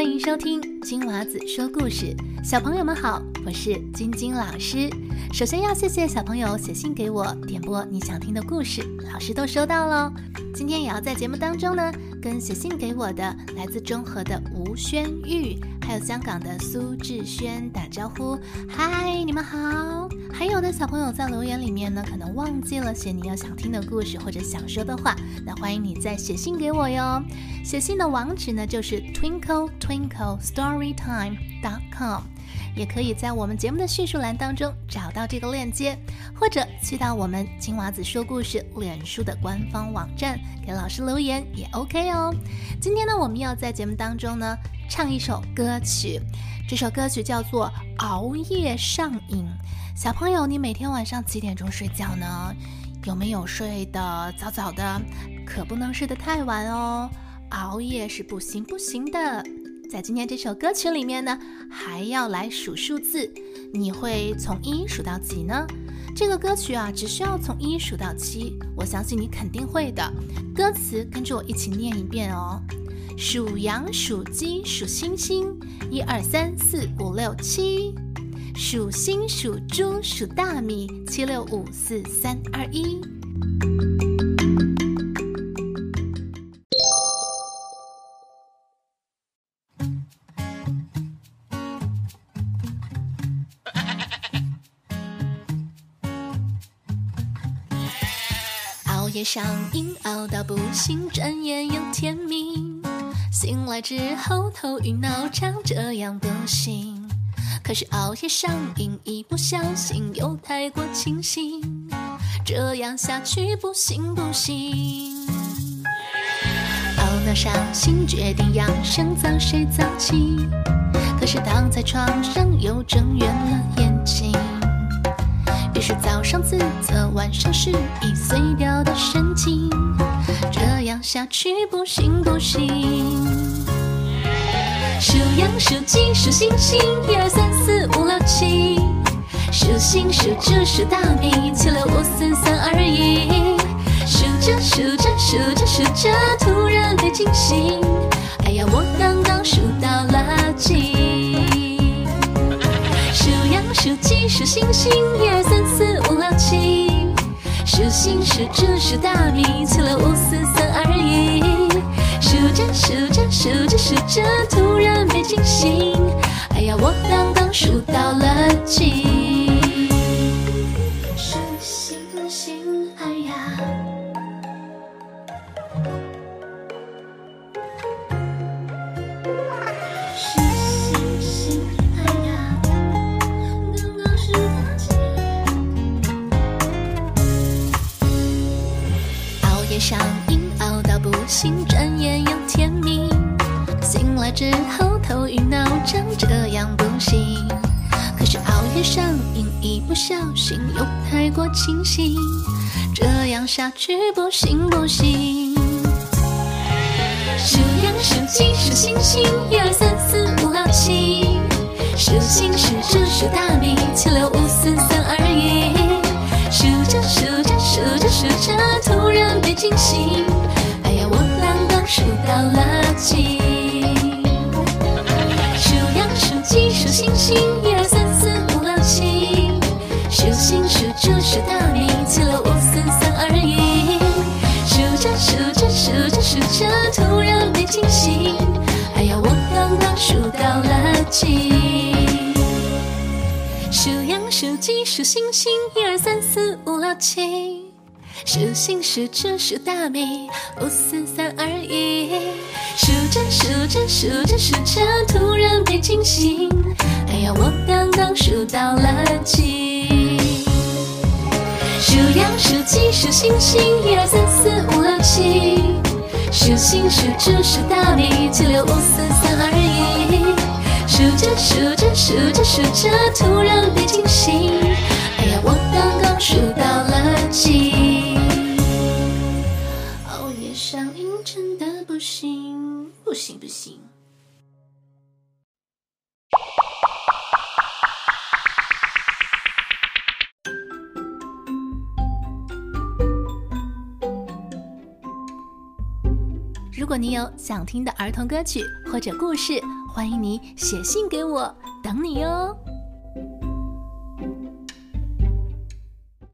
欢迎收听金娃子说故事。小朋友们好，我是晶晶老师。首先要谢谢小朋友写信给我点播你想听的故事，老师都收到喽。今天也要在节目当中呢，跟写信给我的来自中和的吴轩玉，还有香港的苏志轩打招呼，嗨，你们好。还有的小朋友在留言里面呢，可能忘记了写你要想听的故事或者想说的话，那欢迎你再写信给我哟。写信的网址呢就是 twinkle twinkle storytime dot com，也可以在我们节目的叙述栏当中找到这个链接，或者去到我们金娃子说故事脸书的官方网站给老师留言也 OK 哦。今天呢，我们要在节目当中呢唱一首歌曲，这首歌曲叫做《熬夜上瘾》。小朋友，你每天晚上几点钟睡觉呢？有没有睡得早早的？可不能睡得太晚哦，熬夜是不行不行的。在今天这首歌曲里面呢，还要来数数字，你会从一数到几呢？这个歌曲啊，只需要从一数到七，我相信你肯定会的。歌词跟着我一起念一遍哦：数羊、数鸡、数星星，一二三四五六七。数星数猪数大米，七六五四三二一。熬夜上瘾，熬到不行，转眼又天明。醒来之后头晕脑胀，这样不行。可是熬夜上瘾，一不小心又太过清醒，这样下去不行不行。懊恼伤心，决定养生，早睡早起。可是躺在床上又睁圆了眼睛，于是早上自责，晚上失忆，碎掉的神经，这样下去不行不行。数羊数鸡数星星，一二三四五六七。数星数猪数大米，七六五四三二一。数着数着数着数着，突然被惊醒。哎呀，我刚刚数到了几？数羊数鸡数星星，一二三四五六七。数星数猪数大米，七六五四三二一。数着数着数着数着，突星星。哎呀，我刚刚数到了几？数星星，哎呀。数星星，哎呀，刚刚数到几？熬夜上瘾，熬到不行，转眼又天明。醒来之后头晕脑胀，这样不行。可是熬夜上瘾，一不小心又太过清醒，这样下去不行不行。数羊数鸡数星星，一二三四五六七。数星数猪数大米，七六五四三二一。数着数着数着数着，突然被惊醒。哎呀，我刚刚数到了几？数到了几？数羊数鸡数星星，一二三四五六七。数星数猪数大米，五四三二一。数着数着数着数着，突然被惊醒。哎呀，我刚刚数到了几？数羊数鸡数星星，一二三四五六七。数星数猪数大米，数着数着，突然被惊醒。哎呀，我刚刚数到了几？熬夜上瘾真的不行，不行不行。如果你有想听的儿童歌曲或者故事，欢迎你写信给我，等你哟。